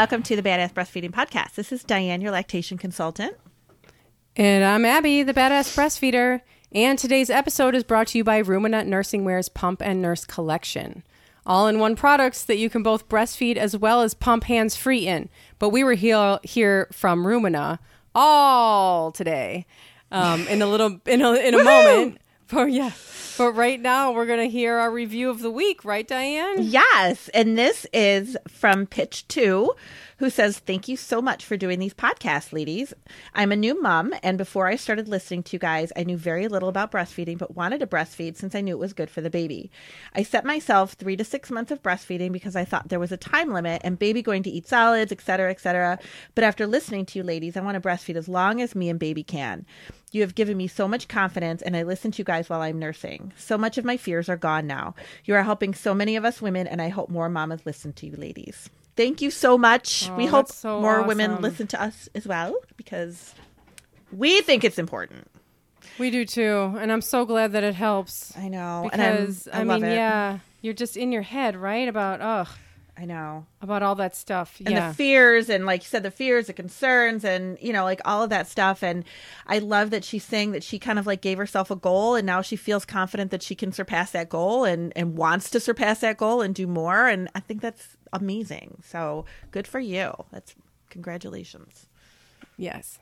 welcome to the Badass Breastfeeding Podcast. This is Diane, your lactation consultant. And I'm Abby, the Badass Breastfeeder. And today's episode is brought to you by Rumina Nursing Wear's Pump and Nurse Collection. All in one products that you can both breastfeed as well as pump hands free in. But we were here, here from Rumina all today. Um, in a little in a, in a moment. But yeah. But right now we're gonna hear our review of the week, right, Diane? Yes. And this is from Pitch Two, who says, Thank you so much for doing these podcasts, ladies. I'm a new mom, and before I started listening to you guys, I knew very little about breastfeeding, but wanted to breastfeed since I knew it was good for the baby. I set myself three to six months of breastfeeding because I thought there was a time limit and baby going to eat solids, etc., etc. But after listening to you ladies, I want to breastfeed as long as me and baby can. You have given me so much confidence, and I listen to you guys while I'm nursing. So much of my fears are gone now. You are helping so many of us women, and I hope more mamas listen to you ladies. Thank you so much. Oh, we hope so more women listen to us as well because we think it's important. We do too. And I'm so glad that it helps. I know. Because I, mean, it. yeah, you're just in your head, right? About ugh, I know. about all that stuff. and yeah. the fears and like you said the fears the concerns and you know like all of that stuff and i love that she's saying that she kind of like gave herself a goal and now she feels confident that she can surpass that goal and and wants to surpass that goal and do more and i think that's amazing so good for you that's congratulations Yes.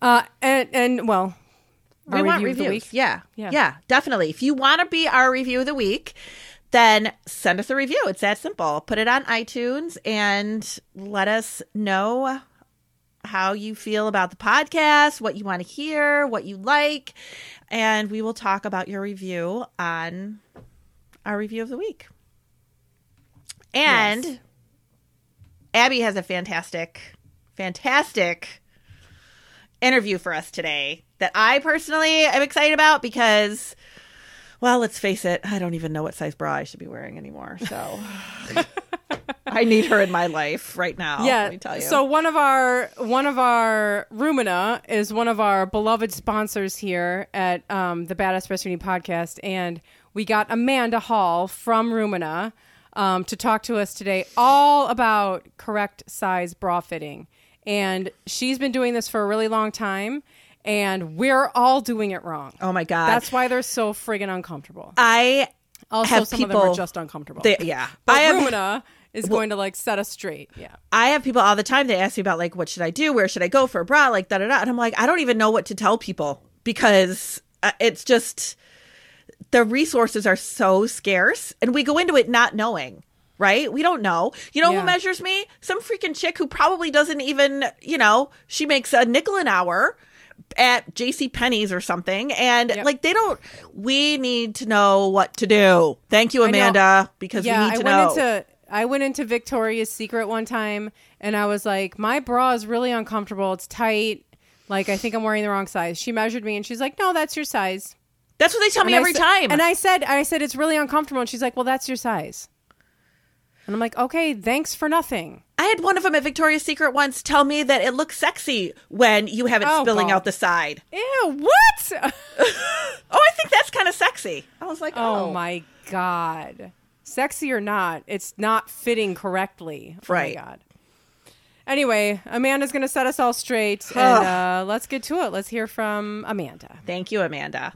Uh, and and well, we want review of the reviews week. yeah Yeah. yeah definitely if you want to be our review of the week then send us a review it's that simple put it on itunes and let us know how you feel about the podcast, what you want to hear, what you like, and we will talk about your review on our review of the week. And Yes. Abby has a fantastic, fantastic interview for us today that I personally am excited about because, well, let's face it, I don't even know what size bra I should be wearing anymore. So I need her in my life right now. yeah. let me tell you. So one of our one of our Rumina is one of our beloved sponsors here at um, the Badass Breastfeeding Podcast, and we got Amanda Hall from Rumina um, to talk to us today all about correct size bra fitting. And she's been doing this for a really long time, and we're all doing it wrong. oh my god, That's why they're so friggin' uncomfortable. I Also, have some of them are people- just uncomfortable. they, yeah. but I have Rumina is going to like set us straight. Yeah. I have people all the time. They ask me about like what should I do, where should I go for a bra, like da da da, and I'm like I don't even know what to tell people because uh, it's just the resources are so scarce, and we go into it not knowing. Right? We don't know. You know Yeah. who measures me? Some freaking chick who probably doesn't even, you know, she makes a nickel an hour at JC Penney's or something. And Yep. like they don't we need to know what to do. Thank you. Amanda, because yeah, we need to I know. went into I went into Victoria's Secret one time and I was like, my bra is really uncomfortable. It's tight. Like I think I'm wearing the wrong size. She measured me and she's like, no, that's your size. That's what they tell me I every sa- time. And I said, I said it's really uncomfortable, and she's like, well, that's your size. And I'm like, okay, thanks for nothing. I had one of them at Victoria's Secret once tell me that it looks sexy when you have it Oh, spilling God. out the side. Ew, what? Oh, I think that's kind of sexy. I was like, oh, oh my god, sexy or not, it's not fitting correctly. Oh Right. my god. Anyway, Amanda's going to set us all straight, and uh, let's get to it. Let's hear from Amanda. Thank you, Amanda.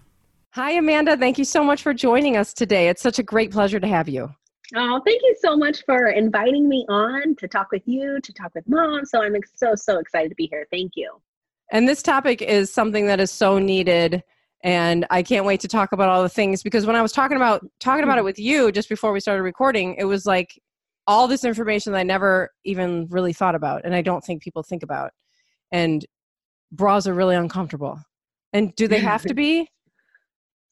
Hi, Amanda. Thank you so much for joining us today. It's such a great pleasure to have you. Oh, thank you so much for inviting me on to talk with you, to talk with mom. So I'm so, so excited to be here. Thank you. And this topic is something that is so needed. And I can't wait to talk about all the things because when I was talking about talking about it with you just before we started recording, it was like all this information that I never even really thought about, and I don't think people think about. And bras are really uncomfortable. And do they have to be?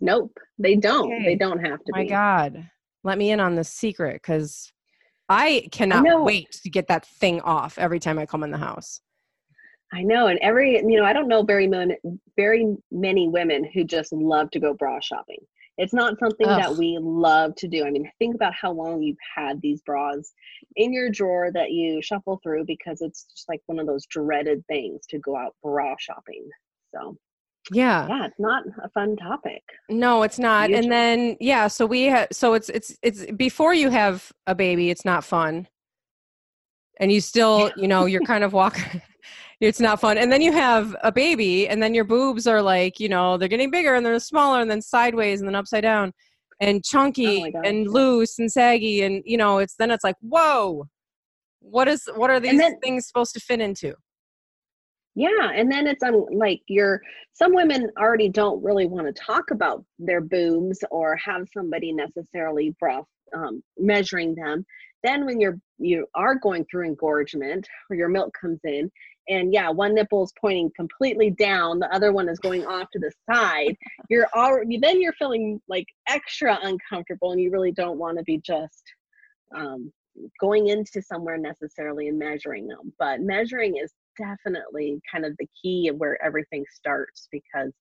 Nope, they don't. Okay. They don't have to My be. God, let me in on the secret because I cannot know. wait to get that thing off every time I come in the house. I know, and every you know, I don't know very many, very many women who just love to go bra shopping. It's not something that we love to do. I mean, think about how long you've had these bras in your drawer that you shuffle through because it's just like one of those dreaded things to go out bra shopping. So Yeah. yeah, it's not a fun topic. No, it's not. Usually. And then yeah, so we have so it's it's it's before you have a baby, it's not fun. and you still, you know, you're kind of walking. it's not fun. And then you have a baby, and then your boobs are like, you know, they're getting bigger and they're smaller, and then sideways and then upside down, and oh chunky Oh and loose and saggy, and you know, it's then it's like, whoa, what is what are these then- things supposed to fit into? Yeah, and then it's um like you're some women already don't really want to talk about their boobs or have somebody necessarily rough um, measuring them. Then when you're you are going through engorgement or your milk comes in and yeah, one nipple is pointing completely down, the other one is going off to the side. You're already then you're feeling like extra uncomfortable and you really don't want to be just um, going into somewhere necessarily and measuring them. But measuring is definitely kind of the key of where everything starts because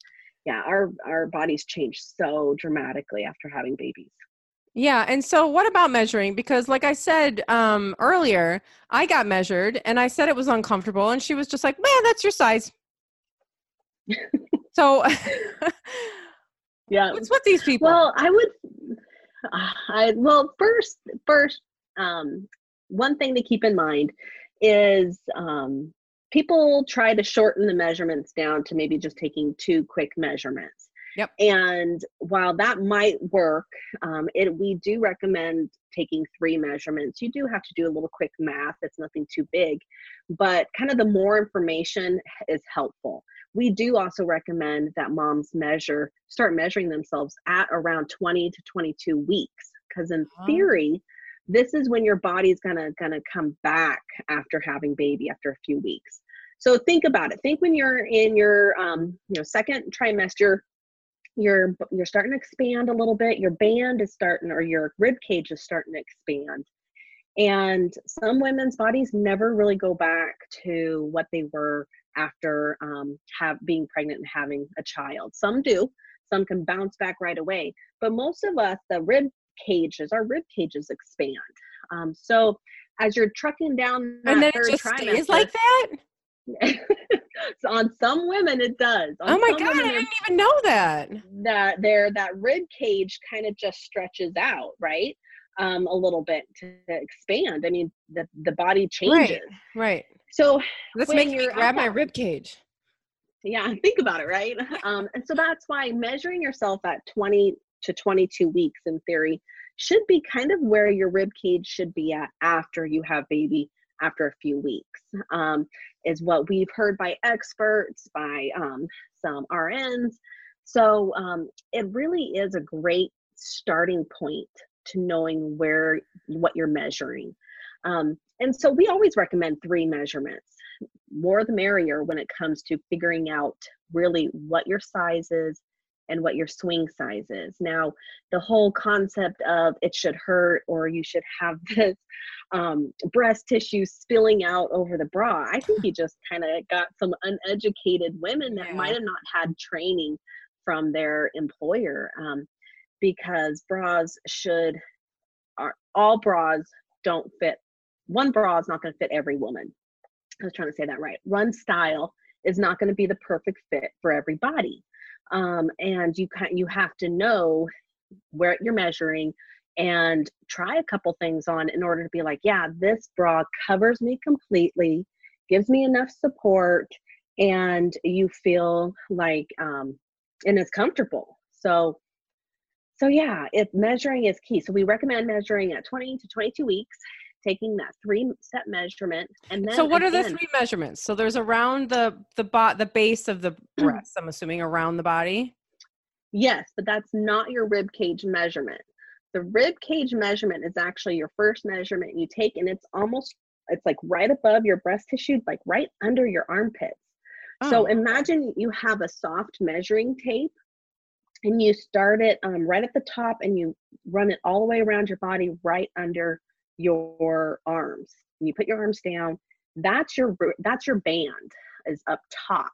yeah, our our bodies change so dramatically after having babies. Yeah, and so what about measuring? Because like I said um, earlier, I got measured and I said it was uncomfortable, and she was just like, "Man, that's your size." so, Yeah. what's with these people? Well, I would I well first first um one thing to keep in mind is um people try to shorten the measurements down to maybe just taking two quick measurements. Yep. And while that might work, um, it we do recommend taking three measurements. You do have to do a little quick math. It's nothing too big, but kind of the more information is helpful. We do also recommend that moms measure, start measuring themselves at around 20 to 22 weeks, because in Oh. theory, this is when your body's gonna gonna come back after having baby after a few weeks. So think about it. Think when you're in your um, you know second trimester, you're you're starting to expand a little bit. Your band is starting, or your rib cage is starting to expand. And some women's bodies never really go back to what they were after um, have being pregnant and having a child. Some do. Some can bounce back right away. But most of us, the rib cages, our rib cages expand. Um, so as you're trucking down that and then third it just trimester, stays like that. so on some women it does. On Oh my god, I didn't even know that. that there that rib cage kind of just stretches out, right? Um, a little bit to expand. I mean, the the body changes. Right. right. So let's make me you're grab my rib cage. yeah, think about it, right? Um, and so that's why measuring yourself at 20 to 22 weeks in theory should be kind of where your rib cage should be at after you have baby after a few weeks um, is what we've heard by experts by um, some rns so um, it really is a great starting point to knowing where what you're measuring. Um, and so we always recommend three measurements. More the merrier when it comes to figuring out really what your size is and what your swing size is. Now, the whole concept of it should hurt or you should have this um, breast tissue spilling out over the bra, I think you just kind of got some uneducated women that Yeah. might have not had training from their employer um, because bras should, are, all bras don't fit. One bra is not going to fit every woman. I was trying to say that right. Run style is not going to be the perfect fit for everybody, um, and you kind you have to know where you're measuring and try a couple things on in order to be like, yeah, this bra covers me completely, gives me enough support, and you feel like um, and it's comfortable. So. So yeah, if measuring is key. So we recommend measuring at 20 to 22 weeks, taking that three step measurement and then So what are the three measurements? So there's around the the bot the base of the breast. I'm assuming around the body. Yes, but that's not your rib cage measurement. The rib cage measurement is actually your first measurement you take, and it's almost it's like right above your breast tissue, like right under your armpits. So Oh. imagine you have a soft measuring tape, and you start it um, right at the top, and you run it all the way around your body, right under your arms. And you put your arms down. That's your that's your band is up top.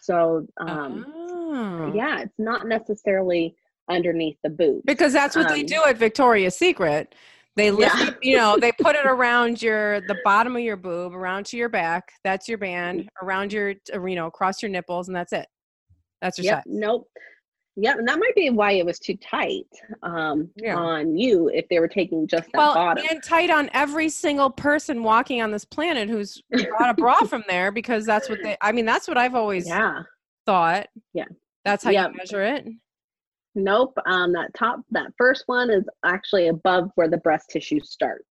So um, Oh. yeah, it's not necessarily underneath the boot. Because that's what they Um, do at Victoria's Secret. They lift Yeah. you know, they put it around your the bottom of your boob, around to your back. That's your band, around your you know, across your nipples, and that's it. That's your Yep. size. Nope. Yeah, and that might be why it was too tight um, Yeah. on you if they were taking just that well, bottom. and tight on every single person walking on this planet who's brought a bra from there because that's what they. I mean, that's what I've always yeah. thought. Yeah. That's how Yep. you measure it. Nope. Um, that top, that first one is actually above where the breast tissue starts.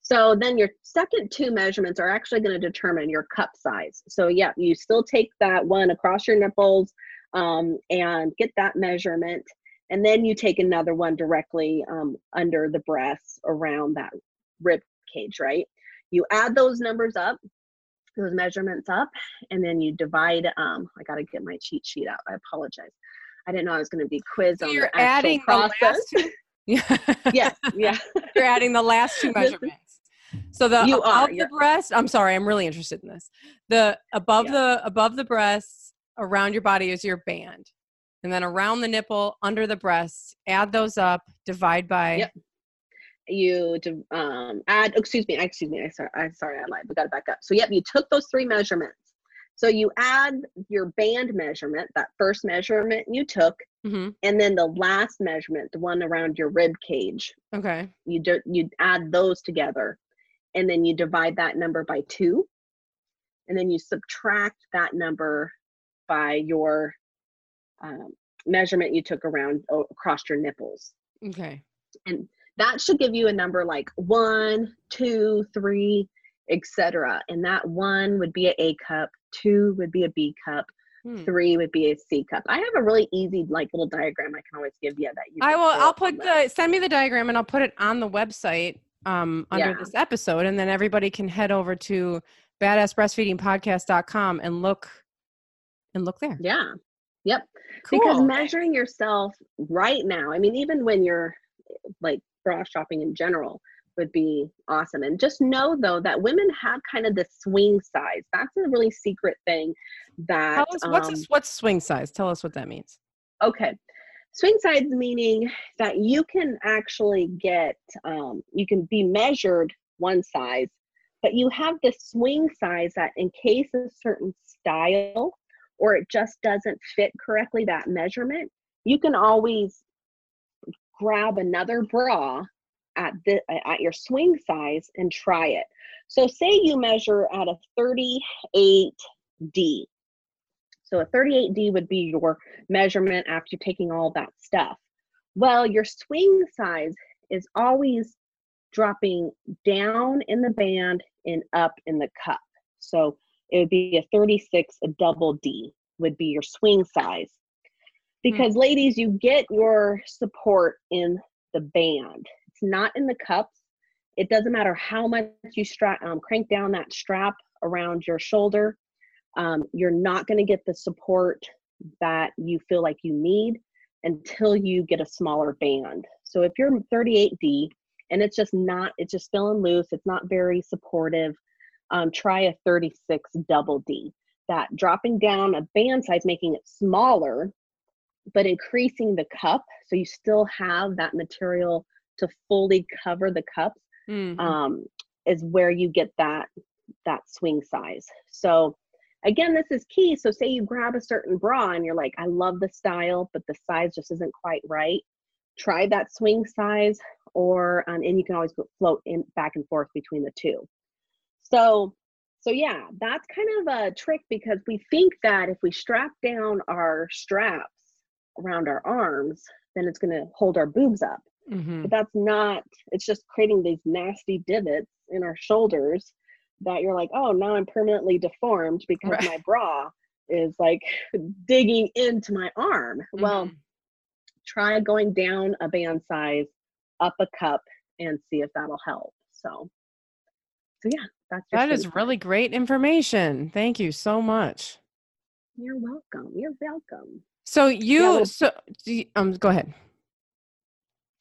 So then your second two measurements are actually going to determine your cup size. So yeah, you still take that one across your nipples um, and get that measurement, and then you take another one directly um, under the breasts around that rib cage, right? You add those numbers up, those measurements up, and then you divide. Um, I got to get my cheat sheet out. I apologize. I didn't know I was going to be quizzed So on you're the actual adding the process. last two. Yeah. yes, yeah. you're adding the last two measurements. So the You above are, the breast. I'm sorry, I'm really interested in this. The above Yeah. the above the breasts around your body is your band, and then around the nipple under the breasts. Add those up. Divide by. Yep. You um add. Excuse me. Excuse me. I sorry. I'm sorry. I lied. We got to back up. So yep, you took those three measurements. So you add your band measurement, that first measurement you took, hmm and then the last measurement, the one around your rib cage. Okay. You do, you add those together, and then you divide that number by two, and then you subtract that number by your um, measurement you took around o- across your nipples. Okay. and that should give you a number like one two three etc and that one would be a a cup two would be a b cup Hmm. three would be a c cup i have a really easy like little diagram i can always give you that you I will. I'll put the send me the diagram and I'll put it on the website um, under Yeah. this episode, and then everybody can head over to badassbreastfeedingpodcast.com and look and look there. yeah yep Cool. because measuring yourself right now i mean even when you're like bra shopping in general would be awesome and just know though that women have kind of the swing size that's a really secret thing that Tell us what's um, a, what's swing size? Tell us what that means. Okay. Swing size meaning that you can actually get, um, you can be measured one size, but you have the swing size that in case a certain style or it just doesn't fit correctly that measurement, you can always grab another bra at the at your swing size and try it. So say you measure at a 38D. So a 38D would be your measurement after taking all that stuff. Well, your swing size is always dropping down in the band and up in the cup. So it would be a 36, a double D would be your swing size. Because ladies, you get your support in the band. It's not in the cups. It doesn't matter how much you strap um, crank down that strap around your shoulder um, you're not going to get the support that you feel like you need until you get a smaller band. So if you're 38D and it's just not, it's just feeling loose, it's not very supportive, um, try a 36 double D. That dropping down a band size, making it smaller, but increasing the cup so you still have that material to fully cover the cups Mhm. um, is where you get that that swing size. So again, this is key. So say you grab a certain bra and you're like, I love the style, but the size just isn't quite right. Try that swing size, or um, and you can always float in back and forth between the two. So so yeah, that's kind of a trick because we think that if we strap down our straps around our arms, then it's going to hold our boobs up Mhm. but that's not it's just creating these nasty divots in our shoulders that you're like oh now i'm permanently deformed because Right. my bra is like digging into my arm well Mhm. try going down a band size up a cup and see if that'll help so so yeah that's that is really great information. Thank you so much. you're welcome you're welcome So you well- so you- um go ahead.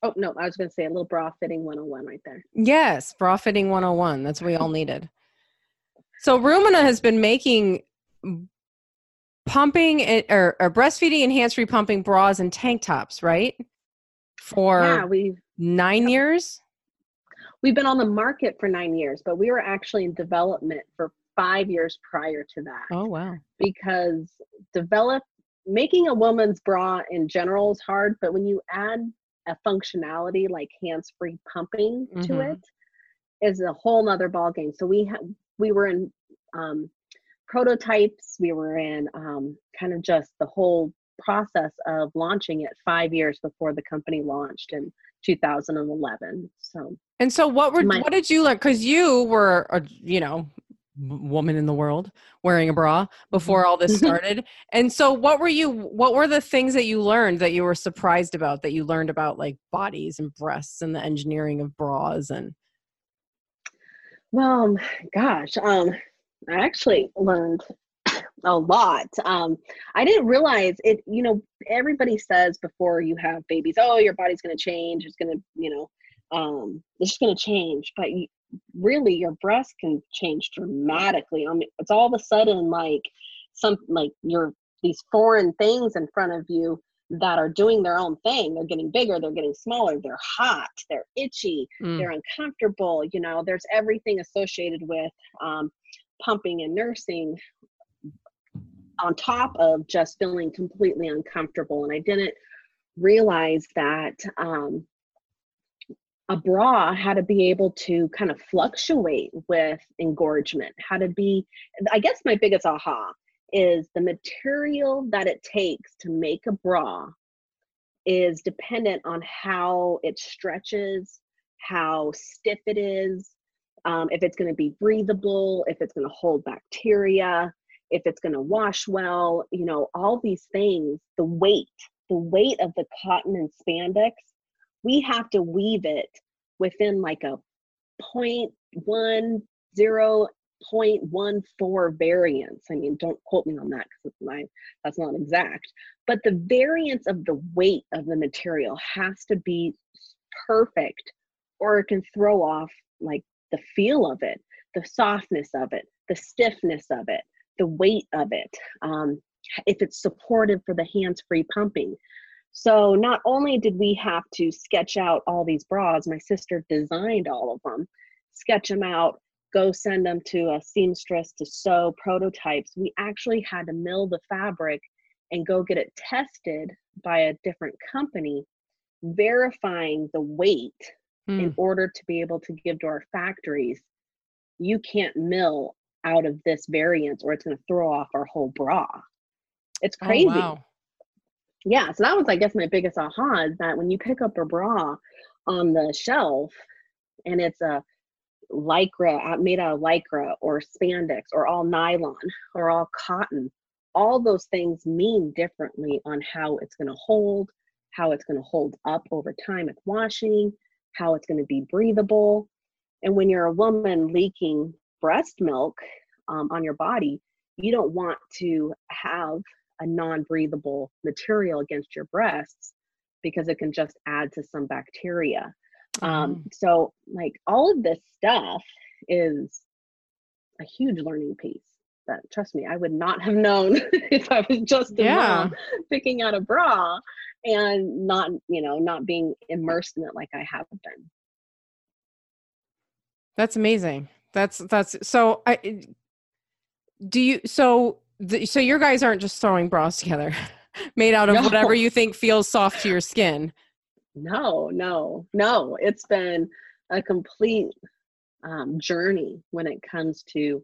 oh no i was going to say a little bra fitting 101 right there Yes, bra fitting 101. That's what we all needed. So Rumina has been making pumping or, or breastfeeding enhanced repumping bras and tank tops, right? For yeah we've nine years. We've been on the market for nine years, but we were actually in development for five years prior to that Oh wow. because develop making a woman's bra in general is hard, but when you add a functionality like hands-free pumping to Mhm. it, is a whole nother ball game. So we had we were in um, prototypes. We were in um, kind of just the whole process of launching it five years before the company launched in 2011. So And so, what were My- what did you learn? Because you were, a, you know, woman in the world wearing a bra before all this started. and so, what were you? What were the things that you learned that you were surprised about? That you learned about like bodies and breasts and the engineering of bras and Well, gosh, um, I actually learned a lot. Um, I didn't realize it. You know, everybody says before you have babies, "Oh, your body's going to change. It's going to, you know, um, it's just going to change." But you, really, your breast can change dramatically. I mean, it's all of a sudden like some like you're these foreign things in front of you that are doing their own thing. They're getting bigger. They're getting smaller. They're hot. They're itchy Mm. they're uncomfortable you know there's everything associated with um, pumping and nursing on top of just feeling completely uncomfortable. And i didn't realize that um, a bra had to be able to kind of fluctuate with engorgement how to be i guess my biggest aha is the material that it takes to make a bra is dependent on how it stretches how stiff it is, um, if it's going to be breathable, if it's going to hold bacteria, if it's going to wash well, you know, all these things, the weight, the weight of the cotton and spandex, we have to weave it within like a 0.10, 0.14 variance. I mean, don't quote me on that because my that's not exact. But the variance of the weight of the material has to be perfect or it can throw off like the feel of it, the softness of it, the stiffness of it, the weight of it, um, if it's supportive for the hands free pumping. So, not only did we have to sketch out all these bras, my sister designed all of them, sketch them out, go send them to a seamstress to sew prototypes. We actually had to mill the fabric and go get it tested by a different company, verifying the weight in Mm. order to be able to give to our factories, you can't mill out of this variance or it's going to throw off our whole bra. It's Oh, crazy. wow. Yeah, so that was, I guess, my biggest aha is that when you pick up a bra on the shelf and it's a lycra uh, made out of lycra or spandex or all nylon or all cotton, all those things mean differently on how it's going to hold, how it's going to hold up over time with washing, how it's going to be breathable. And when you're a woman leaking breast milk um, on your body, you don't want to have a non breathable material against your breasts because it can just add to some bacteria. Um, so, like, all of this stuff is a huge learning piece that, trust me, I would not have known if I was just Yeah. picking out a bra and not, you know, not being immersed in it like I have been. That's amazing. That's that's so. I do you so the, so your guys aren't just throwing bras together, made out of No. whatever you think feels soft to your skin. No, no, no. It's been a complete um, journey when it comes to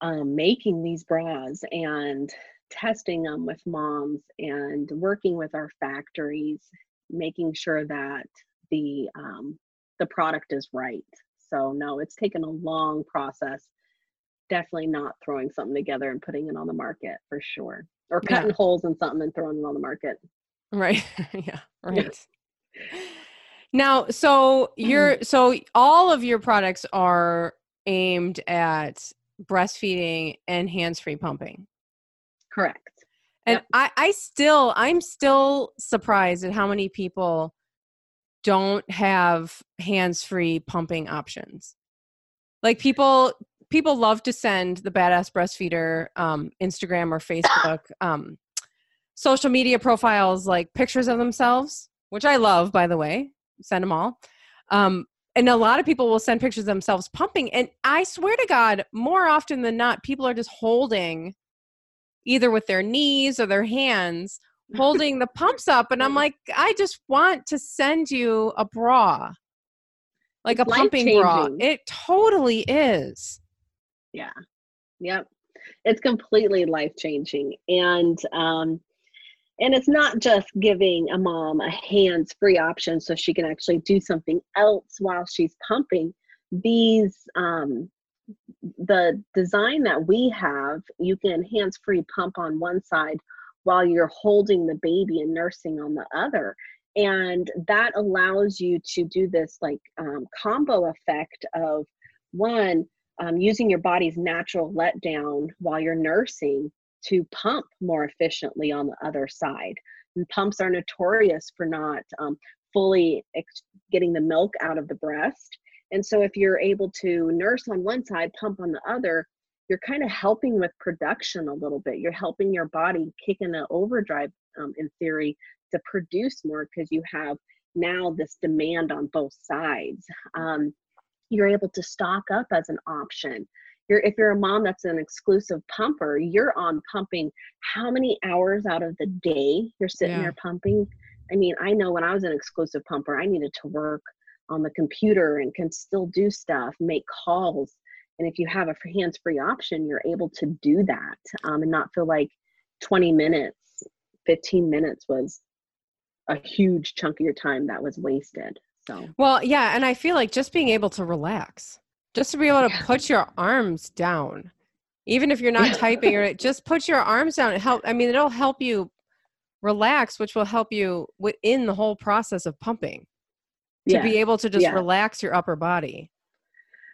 um, making these bras and testing them with moms and working with our factories, making sure that the um, the product is right. So no, it's taken a long process. Definitely not throwing something together and putting it on the market for sure, or Yeah. cutting holes in something and throwing it on the market. Right. yeah. Right. Now, so you're so all of your products are aimed at breastfeeding and hands-free pumping. Correct. And Yep. I, I still, I'm still surprised at how many people don't have hands-free pumping options. Like people, people love to send the badass breastfeeder um, Instagram or Facebook um, social media profiles like pictures of themselves, which I love, by the way. Send them all. Um, and a lot of people will send pictures of themselves pumping. And I swear to God, more often than not, people are just holding either with their knees or their hands holding the pumps up and i'm like i just want to send you a bra like a pumping bra it totally is Yeah. Yep. It's completely life changing. And um and it's not just giving a mom a hands-free option so she can actually do something else while she's pumping. These um the design that we have, you can hands-free pump on one side while you're holding the baby and nursing on the other. And that allows you to do this like um, combo effect of one, um, using your body's natural letdown while you're nursing to pump more efficiently on the other side. And pumps are notorious for not um, fully ex- getting the milk out of the breast. And so, if you're able to nurse on one side, pump on the other, you're kind of helping with production a little bit. You're helping your body kick in an overdrive, um, in theory, to produce more because you have now this demand on both sides. Um, you're able to stock up as an option. You're, if you're a mom that's an exclusive pumper, you're on pumping how many hours out of the day you're sitting Yeah. there pumping? I mean, I know when I was an exclusive pumper, I needed to work on the computer and can still do stuff, make calls. And if you have a hands free option, you're able to do that um, and not feel like 20 minutes, 15 minutes was a huge chunk of your time that was wasted. So, Well, yeah, and I feel like just being able to relax, just to be able to put your arms down, even if you're not typing or just put your arms down. It help. I mean, it'll help you relax, which will help you within the whole process of pumping to yeah. be able to just Yeah. relax your upper body.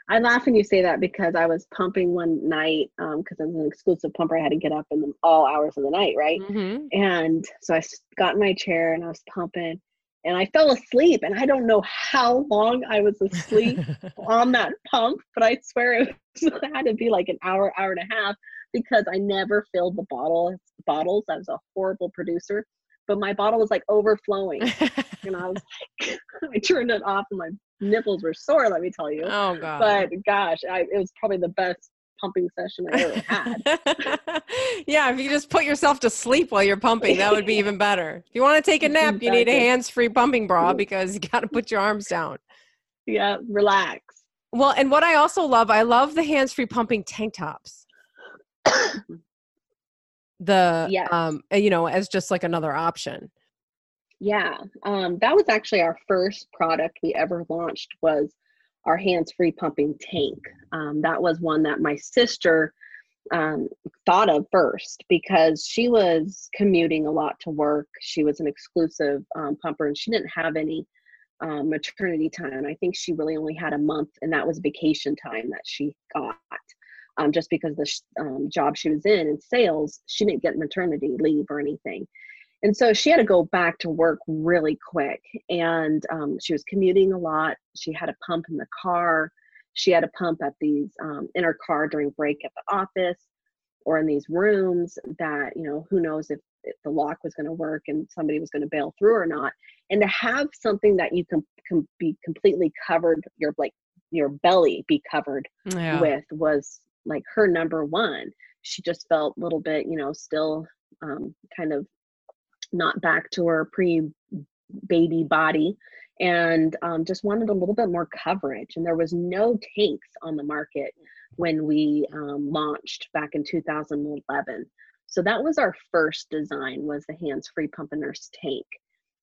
I laugh when you say that because I was pumping one night because I was an exclusive pumper. I had to get up in the, all hours of the night, right? Mm-hmm. And so I got in my chair and I was pumping and I fell asleep. And I don't know how long I was asleep on that pump, but I swear it, was, it had to be like an hour, hour and a half because I never filled the bottle bottles. I was a horrible producer, but my bottle was like overflowing. and I was like, I turned it off and my nipples were sore, let me tell you. oh god. But gosh, I, it was probably the best pumping session I ever had. yeah, if you just put yourself to sleep while you're pumping, that would be even better. If you want to take a nap, you need a hands-free pumping bra because you got to put your arms down. yeah, relax. Well, and what I also love, I love the hands-free pumping tank tops. Mm. The Yes. um uh, you know, as just like another option. Yeah, um, that was actually our first product we ever launched was our hands-free pumping tank. Um, that was one that my sister um, thought of first because she was commuting a lot to work. She was an exclusive um, pumper and she didn't have any um, maternity time. I think she really only had a month, and that was vacation time that she got. Um, just because the sh- um, job she was in in sales, she didn't get maternity leave or anything. And so she had to go back to work really quick. And um, she was commuting a lot. She had a pump in the car. She had a pump at these um, in her car during break at the office or in these rooms that, you know, who knows if, if the lock was going to work and somebody was going to bail through or not. And to have something that you can, can be completely covered, your like your belly be covered Yeah. with was like her number one. She just felt a little bit, you know, still um, kind of not back to her pre baby body and um, just wanted a little bit more coverage. And there was no tanks on the market when we um, launched back in 2011. So that was our first design was the hands-free pump and nurse tank.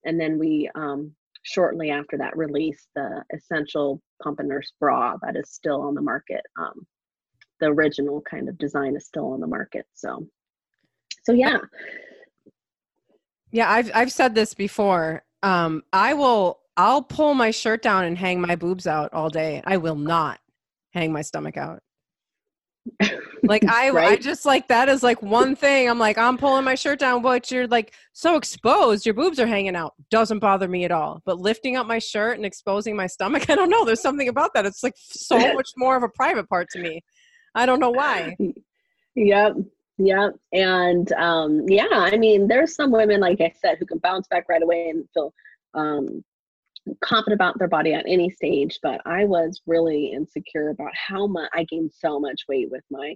And then we um, shortly after that released the essential pump and nurse bra that is still on the market. The original kind of design is still on the market. So, so yeah, Yeah, I've I've said this before. Um, I will I'll pull my shirt down and hang my boobs out all day. I will not hang my stomach out. Like I I just like that is like one thing. I'm like, I'm pulling my shirt down, but you're like so exposed, your boobs are hanging out. Doesn't bother me at all. But lifting up my shirt and exposing my stomach, I don't know. There's something about that. It's like so much more of a private part to me. I don't know why. Yep. Yep. And um, yeah, I mean, there's some women, like I said, who can bounce back right away and feel um, confident about their body at any stage. But I was really insecure about how much I gained so much weight with my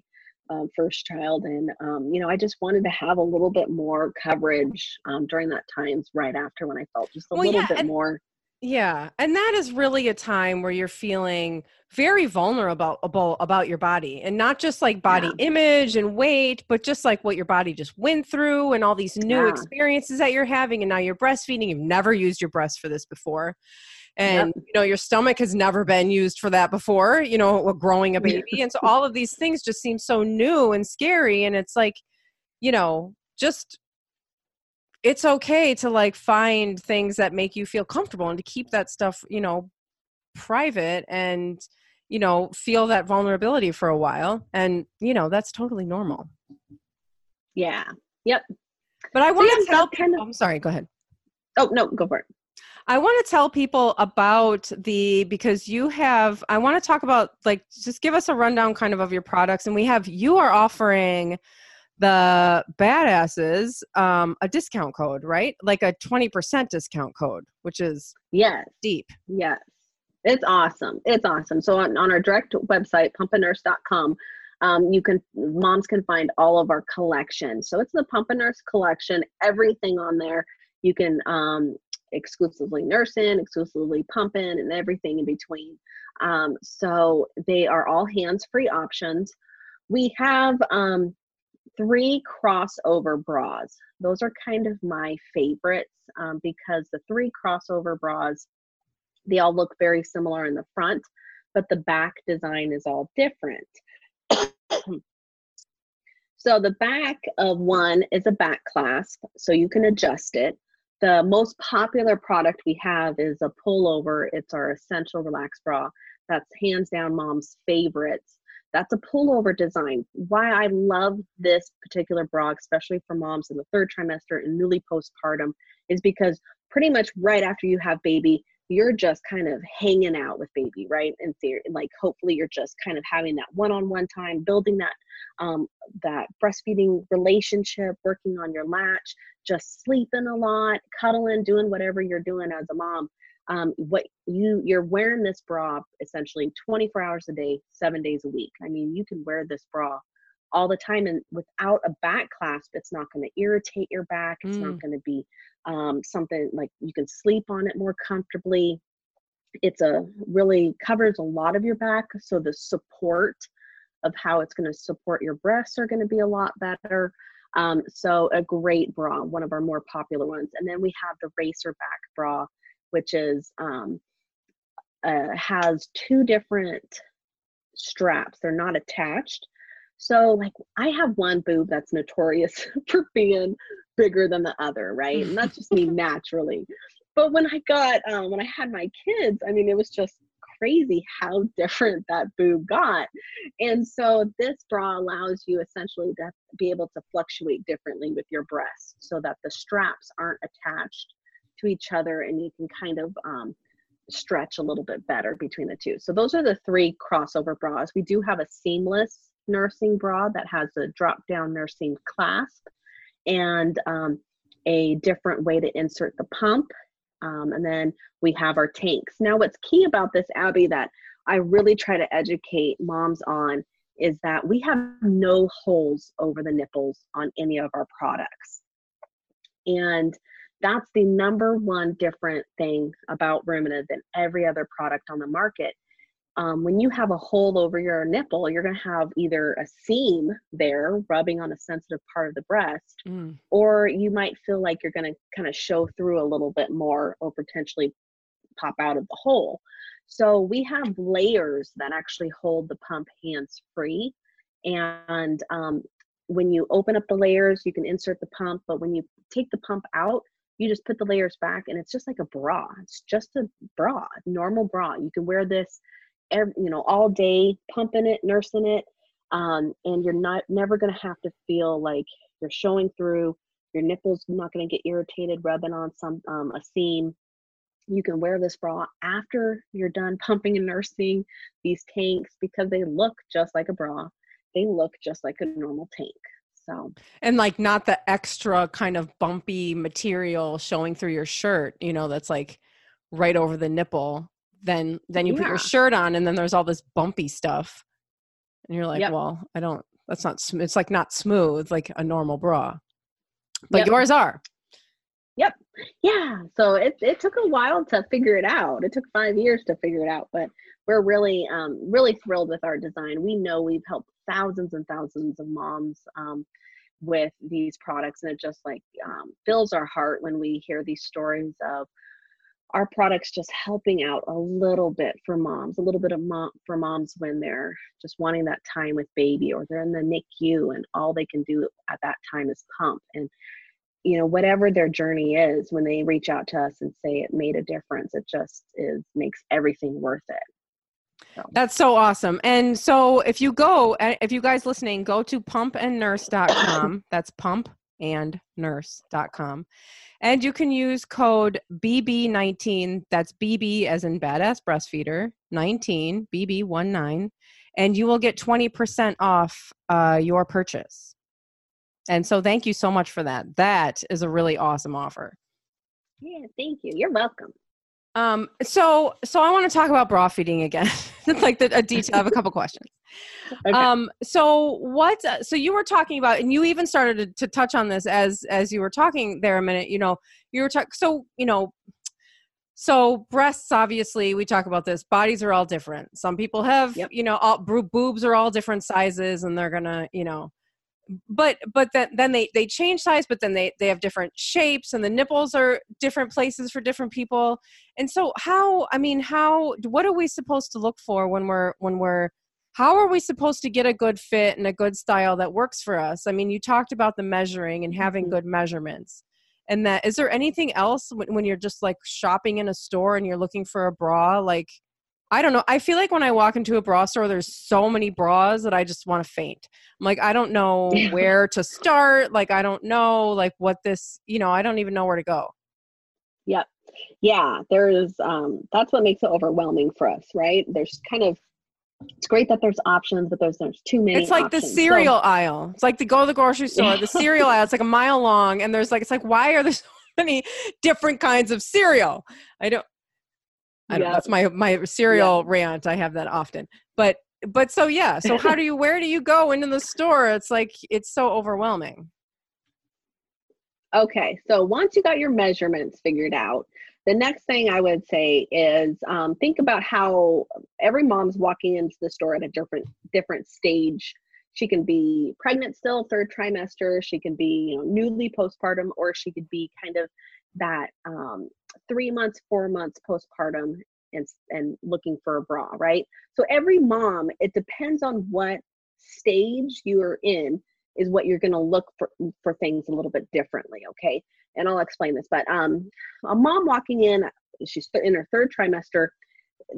uh, first child, and um, you know, I just wanted to have a little bit more coverage um, during that times right after when I felt just a Well, little yeah, bit and- more. Yeah, and that is really a time where you're feeling very vulnerable about, your body and not just like body Yeah. image and weight, but just like what your body just went through and all these new Yeah. experiences that you're having and now you're breastfeeding, you've never used your breast for this before. And you know, your stomach has never been used for that before, you know, growing a Yeah. baby. And so all of these things just seem so new and scary and it's like, you know, just it's okay to like find things that make you feel comfortable and to keep that stuff you know private and you know feel that vulnerability for a while and you know that's totally normal Yeah. Yep. but i So, want yeah, to tell kind people i'm sorry go ahead Oh no, go for it. I want to tell people about the because you have I want to talk about like just give us a rundown kind of of your products and we have you are offering the badasses um a discount code, right? Like a 20% discount code, which is Yes. deep. Yes. It's awesome. It's awesome. So on, on our direct website, pumpandnurse.com, um, you can moms can find all of our collection. So it's the Pump and Nurse collection, everything on there. You can um, exclusively nurse in, exclusively pump in, and everything in between. Um, so they are all hands-free options. We have um, three crossover bras. Those are kind of my favorites um, because the three crossover bras they all look very similar in the front, but the back design is all different. so the back of one is a back clasp, so you can adjust it. The most popular product we have is a pullover. It's our essential relax bra. That's hands down mom's favorites. That's a pullover design. Why I love this particular bra, especially for moms in the third trimester and newly postpartum, is because pretty much right after you have baby, you're just kind of hanging out with baby, right? And like hopefully you're just kind of having that one-on-one time, building that um, that breastfeeding relationship, working on your latch, just sleeping a lot, cuddling, doing whatever you're doing as a mom. Um, what you you're wearing this bra essentially 24 hours a day, seven days a week. I mean, you can wear this bra all the time, and without a back clasp, it's not going to irritate your back. It's Mm. not going to be um, something like you can sleep on it more comfortably. It's a really covers a lot of your back, so the support of how it's going to support your breasts are going to be a lot better. Um, so a great bra, one of our more popular ones. And then we have the racer back bra, which is um, uh, has two different straps. They're not attached. So like I have one boob that's notorious for being bigger than the other, right? And that's just me naturally. But when I got um, when I had my kids, I mean, it was just crazy how different that boob got. And so this bra allows you essentially to be able to fluctuate differently with your breasts so that the straps aren't attached to each other and you can kind of um, stretch a little bit better between the two. So those are the three crossover bras. We do have a seamless nursing bra that has a drop down nursing clasp and um, a different way to insert the pump. Um, and then we have our tanks. Now, what's key about this, Abby, that I really try to educate moms on is that we have no holes over the nipples on any of our products. And that's the number one different thing about Rumina than every other product on the market. Um, when you have a hole over your nipple, you're going to have either a seam there rubbing on a sensitive part of the breast, Mm. or you might feel like you're going to kind of show through a little bit more or potentially pop out of the hole. So we have layers that actually hold the pump hands free. And um, when you open up the layers, you can insert the pump, but when you take the pump out, you just put the layers back and it's just like a bra. It's just a bra, normal bra. You can wear this every, you know, all day, pumping it, nursing it. Um, and you're not never going to have to feel like you're showing through your nipples not going to get irritated rubbing on some um, a seam you can wear this bra after you're done pumping and nursing these tanks because they look just like a bra they look just like a normal tank so. And like not the extra kind of bumpy material showing through your shirt you know that's like right over the nipple. Then then you put your shirt on and then there's all this bumpy stuff. And you're like Yep. well i don't that's not sm- it's like not smooth like a normal bra. But Yep. yours are. Yep. yeah. So it, it took a while to figure it out. It took five years to figure it out but we're really um, really thrilled with our design. We know we've helped thousands and thousands of moms um, with these products and it just like um, fills our heart when we hear these stories of our products just helping out a little bit for moms a little bit of mom for moms when they're just wanting that time with baby or they're in the nicu and all they can do at that time is pump. And you know whatever their journey is when they reach out to us and say it made a difference it just is makes everything worth it That's so awesome. And so if you go, if you guys listening, go to pumpandnurse.com. That's pumpandnurse.com. And you can use code BB19. That's BB as in badass breastfeeder 19, BB19. And you will get 20% off uh, your purchase. And so thank you so much for that. That is a really awesome offer. yeah thank you you're welcome Um, so so I want to talk about bra feeding again. It's like the, a detail. I have a couple questions. Okay. Um, so what? uh, So you were talking about, and you even started to, to touch on this as as you were talking there a minute. You know, you were talking. So you know, so breasts. Obviously, we talk about this. Bodies are all different. Some people have, Yep. you know, all bro- boobs are all different sizes, and they're gonna, you know. But but then then they they change size, but then they they have different shapes, and the nipples are different places for different people. And so how I mean how what are we supposed to look for when we're when we're how are we supposed to get a good fit and a good style that works for us? I mean, you talked about the measuring and having Mhm. good measurements. And that is there anything else when, when you're just like shopping in a store and you're looking for a bra like I don't know. I feel like when I walk into a bra store, there's so many bras that I just want to faint. I'm like, I don't know where to start. Like, I don't know, like, what this, you know, I don't even know where to go. Yep. Yeah there's um that's what makes it overwhelming for us right there's kind of it's great that there's options but there's there's too many It's like the options. So- cereal aisle. It's like to go to the grocery store, the cereal aisle. It's like a mile long, and there's like it's like why are there so many different kinds of cereal? I don't. I don't. That's my my cereal rant. I have that often, but but so yeah. So how do you? Where do you go into the store? It's like it's so overwhelming. Okay, so once you got your measurements figured out, the next thing I would say is um, think about how every mom's walking into the store at a different different stage. She can be pregnant still, third trimester. She can be you know newly postpartum, or she could be kind of that um, three months, four months postpartum, and and looking for a bra, right? So every mom, it depends on what stage you are in is what you're going to look for for things a little bit differently okay and i'll explain this but um a mom walking in she's in her third trimester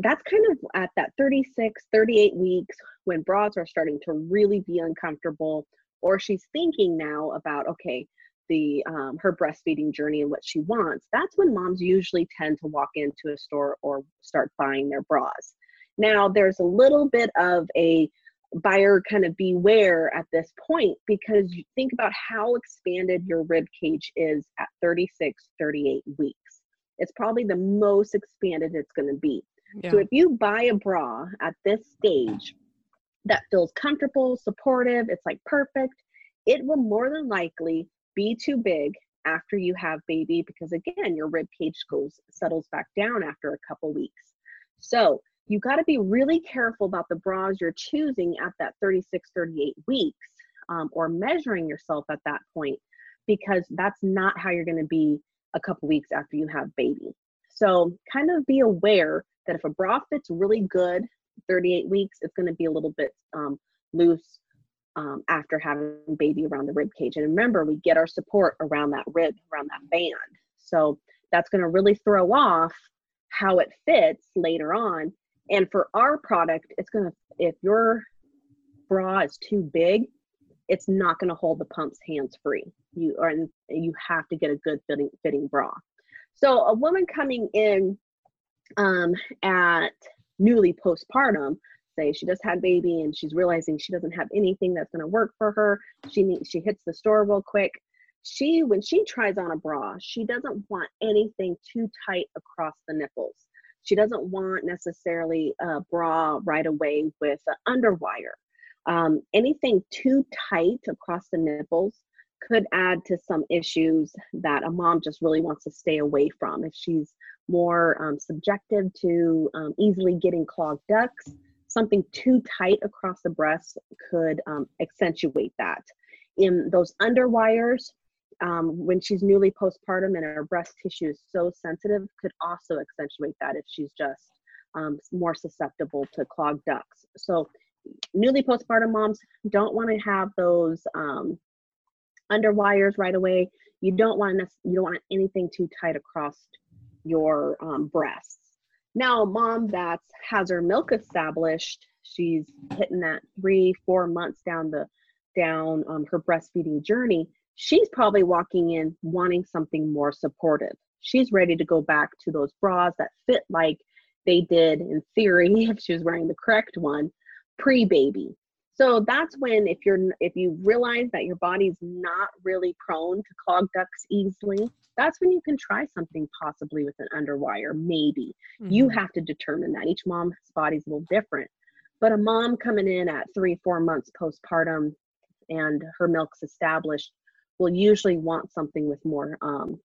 that's kind of at that 36 38 weeks when bras are starting to really be uncomfortable or she's thinking now about okay the um, her breastfeeding journey and what she wants that's when moms usually tend to walk into a store or start buying their bras. Now there's a little bit of a buyer kind of beware at this point because you think about how expanded your rib cage is at 36 38 weeks. It's probably the most expanded it's going to be Yeah. so if you buy a bra at this stage that feels comfortable supportive it's like perfect it will more than likely be too big after you have baby because again your rib cage goes settles back down after a couple weeks. So you got to be really careful about the bras you're choosing at that 36 38 weeks um, or measuring yourself at that point because that's not how you're going to be a couple weeks after you have baby. So kind of be aware that if a bra fits really good 38 weeks it's going to be a little bit um, loose um, after having baby around the rib cage and remember we get our support around that rib around that band so that's going to really throw off how it fits later on and for our product, it's gonna if your bra is too big, it's not gonna hold the pumps hands free. You are you have to get a good fitting fitting bra. So a woman coming in um, at newly postpartum, say she just had baby and she's realizing she doesn't have anything that's gonna work for her. She needs she hits the store real quick. She when she tries on a bra, she doesn't want anything too tight across the nipples she doesn't want necessarily a bra right away with an underwire. Um, anything too tight across the nipples could add to some issues that a mom just really wants to stay away from. If she's more um, subjective to um, easily getting clogged ducts, something too tight across the breast could um, accentuate that. In those underwires, um, when she's newly postpartum and her breast tissue is so sensitive, could also accentuate that if she's just um, more susceptible to clogged ducts. So, newly postpartum moms don't want to have those um, underwires right away. You don't want you don't want anything too tight across your um, breasts. Now, mom that has her milk established, she's hitting that three, four months down the down um, her breastfeeding journey. She's probably walking in wanting something more supportive. She's ready to go back to those bras that fit like they did in theory if she was wearing the correct one pre-baby. So that's when if you're if you realize that your body's not really prone to clog ducts easily, that's when you can try something possibly with an underwire, maybe. Mm-hmm. You have to determine that. Each mom's body's a little different. But a mom coming in at three, four months postpartum and her milk's established will usually want something with more um,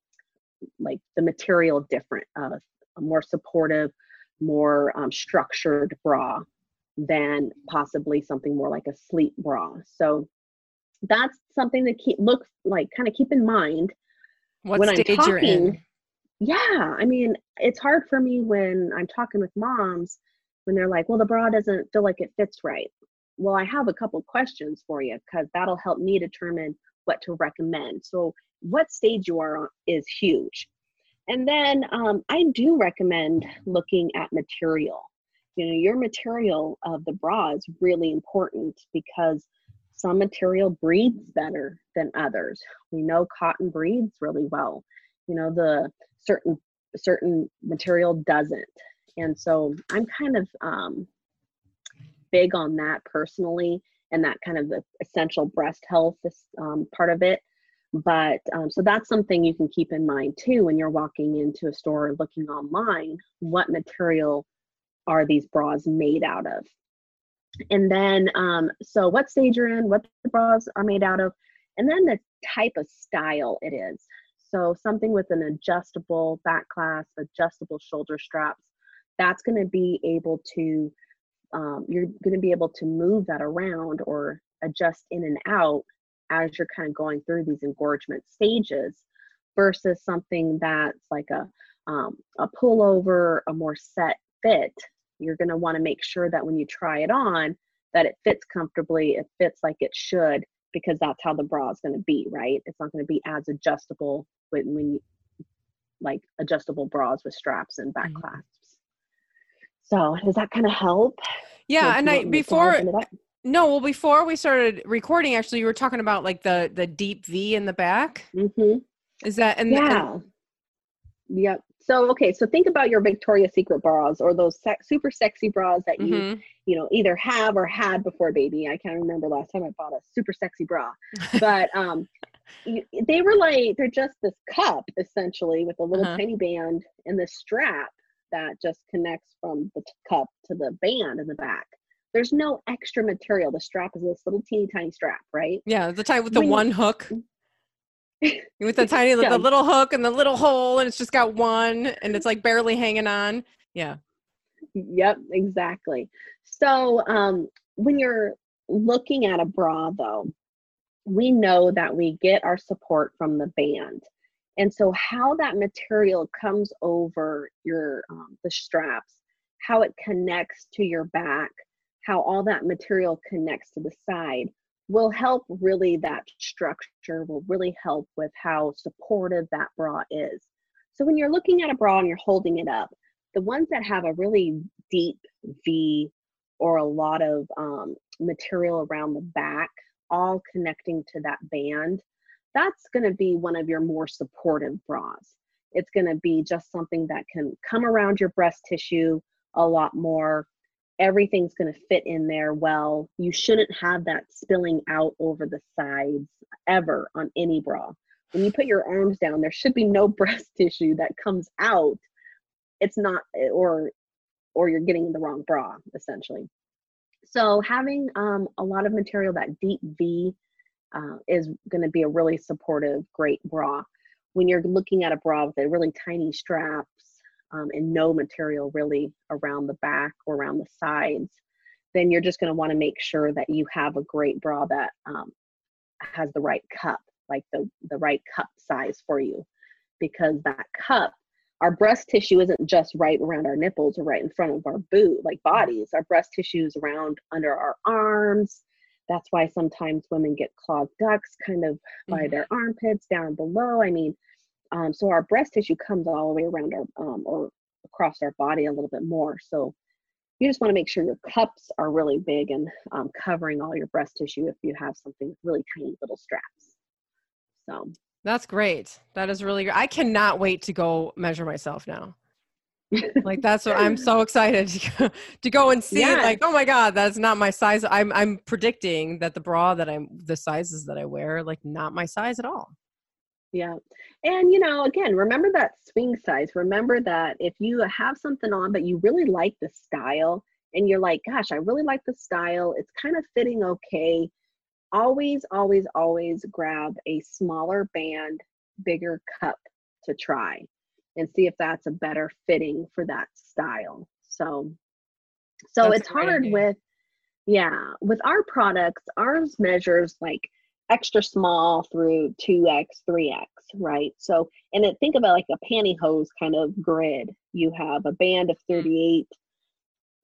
like the material different, uh, more supportive, more um, structured bra than possibly something more like a sleep bra. So that's something to keep look like kind of keep in mind what when stage I'm talking, you're in. Yeah, I mean, it's hard for me when I'm talking with moms when they're like, "Well, the bra doesn't feel like it fits right." Well, I have a couple questions for you because that'll help me determine what to recommend. So, what stage you are on is huge. And then um, I do recommend looking at material you know your material of the bra is really important because some material breathes better than others. We know cotton breathes really well. You know the certain certain material doesn't. And so i'm kind of um, big on that personally and that kind of the essential breast health um, part of it. But um, so that's something you can keep in mind too when you're walking into a store or looking online what material are these bras made out of? And then, um, so what stage you're in, what the bras are made out of, and then the type of style it is. So something with an adjustable back clasp, adjustable shoulder straps, that's going to be able to, um, you're going to be able to move that around or adjust in and out as you're kind of going through these engorgement stages versus something that's like a um, a pullover, a more set fit you're going to want to make sure that when you try it on that it fits comfortably it fits like it should because that's how the bra is going to be right? It's not going to be as adjustable when, when you like adjustable bras with straps and back mm-hmm. clasps. So does that kind of help? Yeah and i before no well before we started recording actually you were talking about like the the deep v in the back. Mm-hmm. is that and yeah. And, yep so okay, so think about your Victoria's Secret bras or those super sexy bras that you mm-hmm. you know either have or had before baby. I can't remember last time I bought a super sexy bra, but um, you, they were like they're just this cup essentially with a little uh-huh. tiny band and the strap that just connects from the t- cup to the band in the back. There's no extra material. The strap is this little teeny tiny strap, right? Yeah, the type with the when one hook with the tiny yeah. the little hook and the little hole and it's just got one and it's like barely hanging on. Yeah. Yep exactly. So um when you're looking at a bra though we know that we get our support from the band. And so how that material comes over your um, the straps how it connects to your back how all that material connects to the side will help really that structure will really help with how supportive that bra is. So when you're looking at a bra and you're holding it up the ones that have a really deep v or a lot of um, material around the back all connecting to that band that's going to be one of your more supportive bras. It's going to be just something that can come around your breast tissue a lot more everything's going to fit in there well. You shouldn't have that spilling out over the sides ever on any bra. When you put your arms down, there should be no breast tissue that comes out. It's not or or you're getting the wrong bra essentially. So having um, a lot of material, that deep V, uh, is going to be a really supportive, great bra. When you're looking at a bra with a really tiny straps um, and no material really around the back or around the sides, then you're just going to want to make sure that you have a great bra that um, has the right cup, like the, the right cup size for you. Because that cup, our breast tissue isn't just right around our nipples or right in front of our boot, like bodies. Our breast tissue is around under our arms. That's why sometimes women get clogged ducts kind of by Mhm. their armpits down below. I mean, um, so our breast tissue comes all the way around our um, or across our body a little bit more. So you just want to make sure your cups are really big and um, covering all your breast tissue if you have something with really tiny little straps. So That's great. That is really great. I cannot wait to go measure myself now. Like that's what I'm so excited to go, to go and see. Yeah. Like, oh my god, that's not my size. I'm I'm predicting that the bra that I'm the sizes that I wear like not my size at all. Yeah. And, you know, again, remember that swing size. Remember that if you have something on, but you really like the style and you're like, gosh, I really like the style, it's kind of fitting okay. Always, always, always grab a smaller band, bigger cup to try and see if that's a better fitting for that style. So, so That's it's hard with, yeah, with our products, ours measures like extra small through 2x 3x right? So and it, think about like a pantyhose kind of grid. You have a band of 38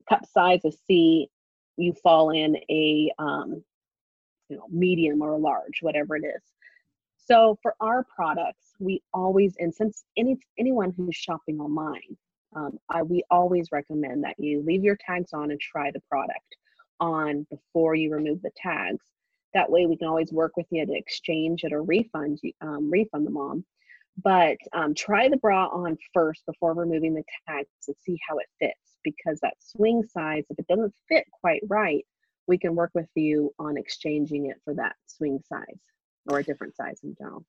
cup size of c you fall in a um, you know medium or a large whatever it is. So for our products we always and since any anyone who's shopping online um, I, we always recommend that you leave your tags on and try the product on before you remove the tags that way we can always work with you to exchange it or refund you um, refund the mom but um, try the bra on first before removing the tags and see how it fits because that swing size if it doesn't fit quite right we can work with you on exchanging it for that swing size or a different size in general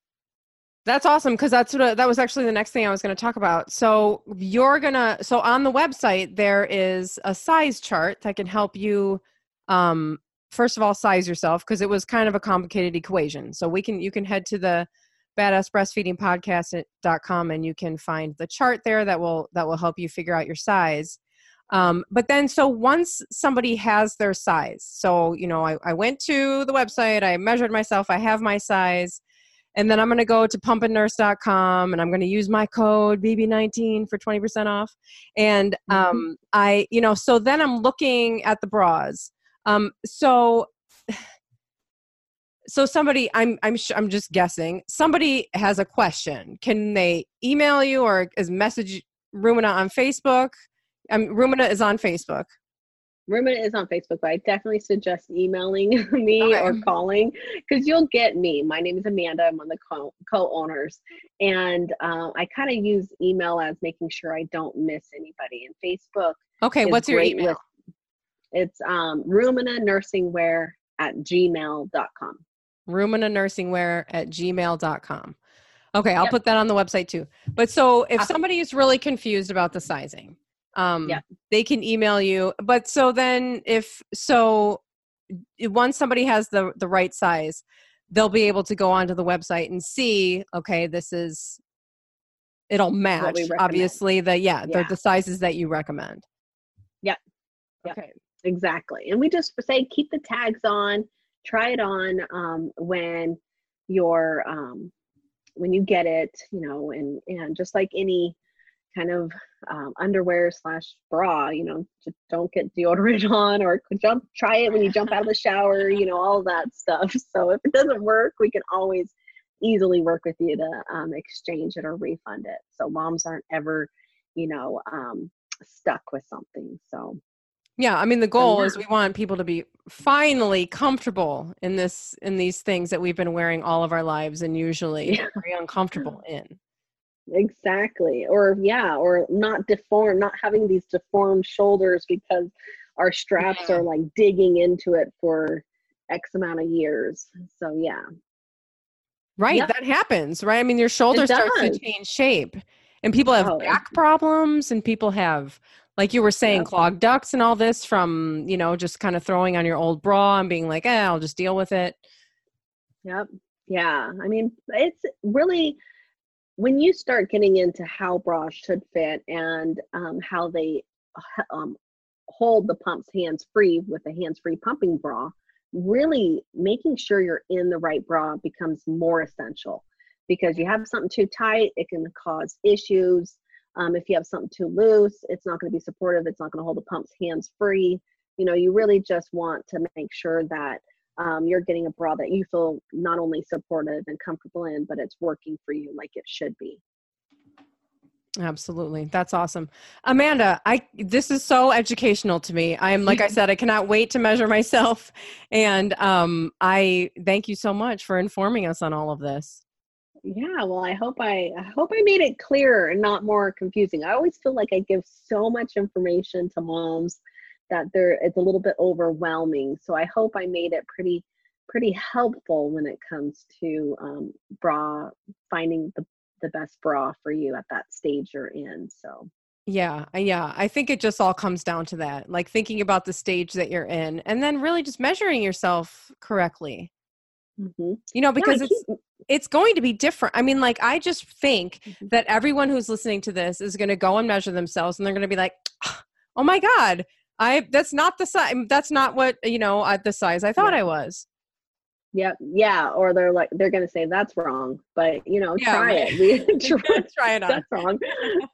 That's awesome because that's what uh, that was actually the next thing I was going to talk about. So you're gonna so on the website there is a size chart that can help you um first of all size yourself because it was kind of a complicated equation. So we can you can head to the badass breastfeeding podcast.com and you can find the chart there that will that will help you figure out your size. Um, but then so once somebody has their size, so you know I, I went to the website, I measured myself, I have my size and then I'm going to go to pumpandnurse.com and I'm going to use my code BB19 for 20% off. And um, I, you know, so then I'm looking at the bras. Um, so, so somebody, I'm, I'm, sh- I'm just guessing. Somebody has a question. Can they email you or is message Rumina on Facebook? Um, Rumina is on Facebook. Rumina is on Facebook, but I definitely suggest emailing me Okay. or calling because you'll get me. My name is Amanda. I'm one of the co- co-owners, and uh, I kind of use email as making sure I don't miss anybody. And Facebook, Okay, is what's your email? It's um, Rumina Nursingwear at gmail.com. Rumina nursingwear at gmail.com. Okay, I'll Yep. put that on the website too. But so if somebody is really confused about the sizing, um, Yep. they can email you. But so then if so once somebody has the the right size, they'll be able to go onto the website and see, okay, this is it'll match obviously the yeah, the Yeah. the sizes that you recommend. Yep. Yep. Okay. Exactly. And we just say keep the tags on, try it on um, when you're um, when you get it, you know, and and just like any kind of um, underwear slash bra, you know, just don't get deodorant on or jump try it when you jump out of the shower, you know, all that stuff. So if it doesn't work, we can always easily work with you to um, exchange it or refund it. So moms aren't ever, you know, um, stuck with something. So Yeah, I mean the goal is we want people to be finally comfortable in this in these things that we've been wearing all of our lives and usually Yeah. very uncomfortable in. Exactly. Or yeah, or not deformed, not having these deformed shoulders because our straps Yeah. are like digging into it for X amount of years. So yeah. Right, Yep. that happens, right? I mean your shoulder starts to change shape. And people have Oh. back problems and people have like you were saying Yep. clogged ducts and all this from, you know, just kind of throwing on your old bra and being like, "Eh, I'll just deal with it." Yep. Yeah. I mean, it's really when you start getting into how bras should fit and um, how they um, hold the pumps hands free with a hands free pumping bra, really making sure you're in the right bra becomes more essential because you have something too tight, it can cause issues. Um, if you have something too loose, it's not going to be supportive, it's not going to hold the pumps hands free. You know, you really just want to make sure that um, you're getting a bra that you feel not only supportive and comfortable in, but it's working for you like it should be. Absolutely. That's awesome. Amanda, I this is so educational to me. I'm like I said, I cannot wait to measure myself. And um I thank you so much for informing us on all of this. Yeah, well, I hope I, I hope I made it clearer and not more confusing. I always feel like I give so much information to moms that there it's a little bit overwhelming. So I hope I made it pretty pretty helpful when it comes to um, bra finding the the best bra for you at that stage you're in. So Yeah, yeah. I think it just all comes down to that. Like thinking about the stage that you're in and then really just measuring yourself correctly. mhm. You know, because Yeah, it's keep- it's going to be different. I mean, like I just think Mhm. that everyone who's listening to this is going to go and measure themselves and they're going to be like, "Oh my god, I that's not the size that's not what, you know, I, the size I thought Yeah. I was." Yep. Yeah. Or they're like they're gonna say that's wrong, but you know, Yeah, try right. it. Try, Try it on. that's wrong.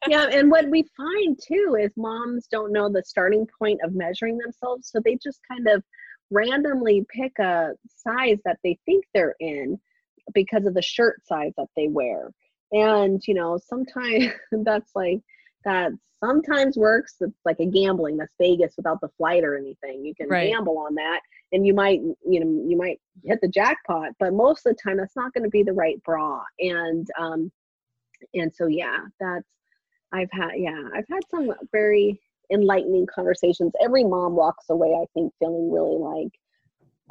yeah. And what we find too is moms don't know the starting point of measuring themselves, so they just kind of randomly pick a size that they think they're in because of the shirt size that they wear. And you know, sometimes that's like that sometimes works. It's like a gambling. That's Vegas without the flight or anything. You can Right. gamble on that and you might you know you might hit the jackpot but most of the time that's not going to be the right bra and um and so yeah that's i've had yeah i've had some very enlightening conversations every mom walks away i think feeling really like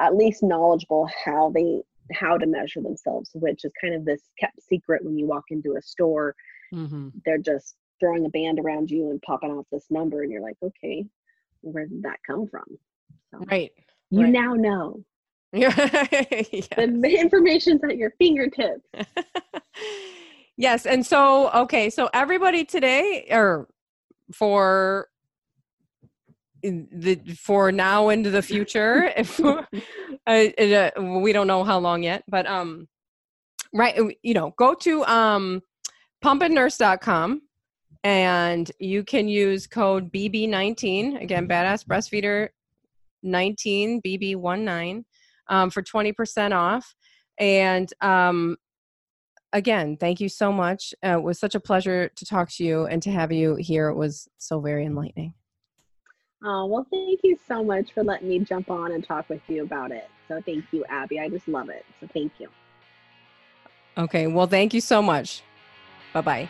at least knowledgeable how they how to measure themselves which is kind of this kept secret when you walk into a store Mm-hmm. they're just throwing a band around you and popping off this number and you're like okay where did that come from so Right. you right. now know Yeah. the information's at your fingertips. yes and so okay so everybody today or for the for now into the future if uh, uh, we don't know how long yet but um right uh, you know go to um pumpandnurse.com and you can use code bb19 again badass breastfeeder 19 bb19 um, for 20% off and um, again, thank you so much. Uh, it was such a pleasure to talk to you and to have you here. It was so very enlightening. Oh, well, thank you so much for letting me jump on and talk with you about it. So thank you, Abby. I just love it. So thank you. Okay, well, thank you so much. Bye bye.